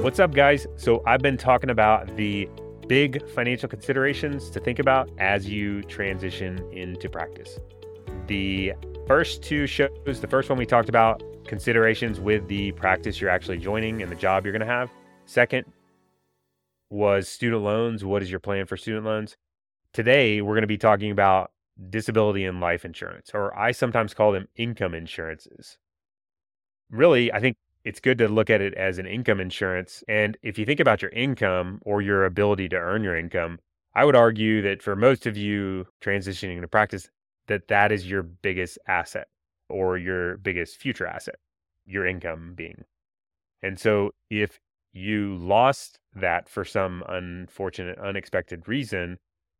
What's up, guys? So, I've been talking about the big financial considerations to think about as you transition into practice. The first two shows, the first one we talked about considerations with the practice you're actually joining and the job you're going to have. Second was student loans. What is your plan for student loans? Today, we're going to be talking about disability and life insurance, or I sometimes call them income insurances. Really, I think it's good to look at it as an income insurance. And if you think about your income or your ability to earn your income, I would argue that for most of you transitioning to practice, that that is your biggest asset or your biggest future asset, your income being. And so if you lost that for some unfortunate, unexpected reason,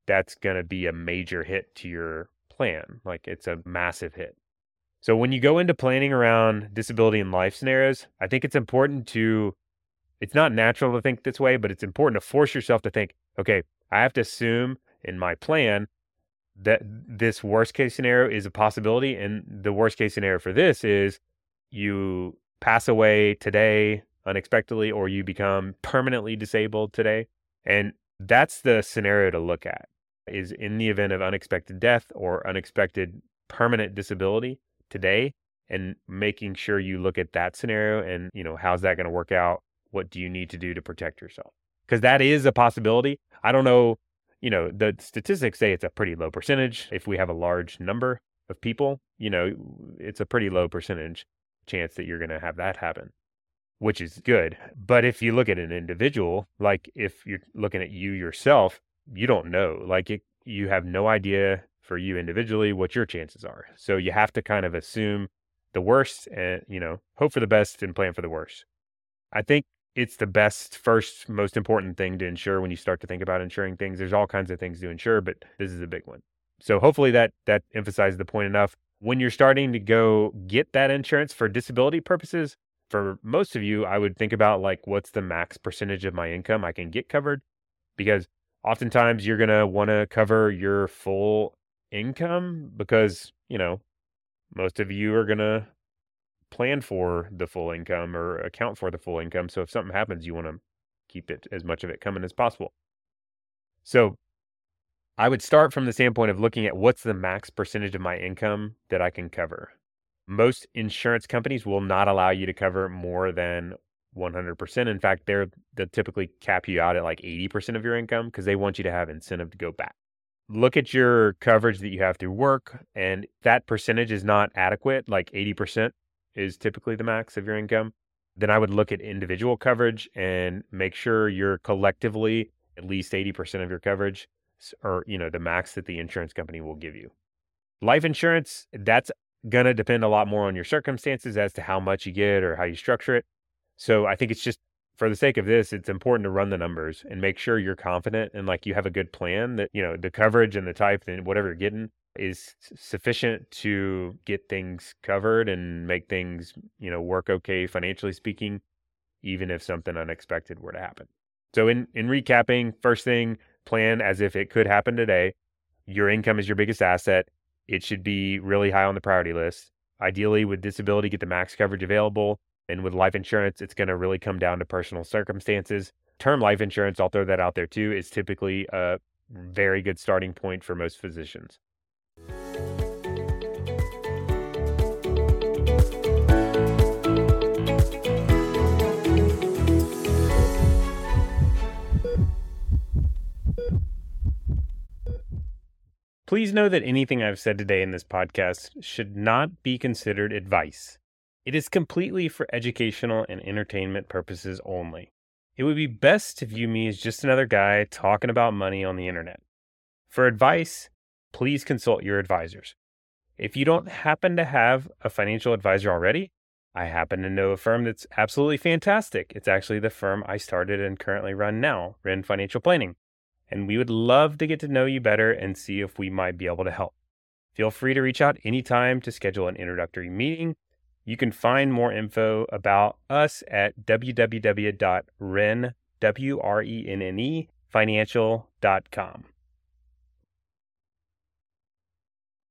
that's going to be a major hit to your plan. Like it's a massive hit. So when you go into planning around disability and life scenarios, I think it's important to it's not natural to think this way, but it's important to force yourself to think, okay, I have to assume in my plan that this worst case scenario is a possibility and the worst case scenario for this is you pass away today unexpectedly or you become permanently disabled today. And that's the scenario to look at is in the event of unexpected death or unexpected permanent disability today and making sure you look at that scenario and, you know, how's that going to work out? What do you need to do to protect yourself? Because that is a possibility. I don't know, you know, the statistics say it's a pretty low percentage. If we have a large number of people, you know, it's a pretty low percentage chance that you're going to have that happen, which is good. But if you look at an individual, like if you're looking at you yourself, you don't know. Like it, you have no idea for you individually what your chances are. So you have to kind of assume the worst and, you know, hope for the best and plan for the worst. I think it's the best, first, most important thing to insure when you start to think about insuring things. There's all kinds of things to insure, but this is a big one. So hopefully that that emphasizes the point enough. When you're starting to go get that insurance for disability purposes, for most of you, I would think about like what's the max percentage of my income I can get covered because oftentimes you're going to want to cover your full income because, you know, most of you are going to plan for the full income or account for the full income. So if something happens, you want to keep it as much of it coming as possible. So I would start from the standpoint of looking at what's the max percentage of my income that I can cover. Most insurance companies will not allow you to cover more than 100%. In fact, they're they typically cap you out at like 80% of your income because they want you to have incentive to go back look at your coverage that you have through work and that percentage is not adequate like 80% is typically the max of your income then i would look at individual coverage and make sure you're collectively at least 80% of your coverage or you know the max that the insurance company will give you. Life insurance that's going to depend a lot more on your circumstances as to how much you get or how you structure it. So i think it's just for the sake of this, it's important to run the numbers and make sure you're confident and like you have a good plan that, you know, the coverage and the type and whatever you're getting is sufficient to get things covered and make things, you know, work okay financially speaking, even if something unexpected were to happen. So in in recapping, first thing, plan as if it could happen today. Your income is your biggest asset. It should be really high on the priority list. Ideally, with disability, get the max coverage available. And with life insurance, it's going to really come down to personal circumstances. Term life insurance, I'll throw that out there too, is typically a very good starting point for most physicians. Please know that anything I've said today in this podcast should not be considered advice. It is completely for educational and entertainment purposes only. It would be best to view me as just another guy talking about money on the internet. For advice, please consult your advisors. If you don't happen to have a financial advisor already, I happen to know a firm that's absolutely fantastic. It's actually the firm I started and currently run now, Wrenne Financial Planning. And we would love to get to know you better and see if we might be able to help. Feel free to reach out anytime to schedule an introductory meeting you can find more info about us at www.wrenne, W-R-E-N-N-E, financial.com.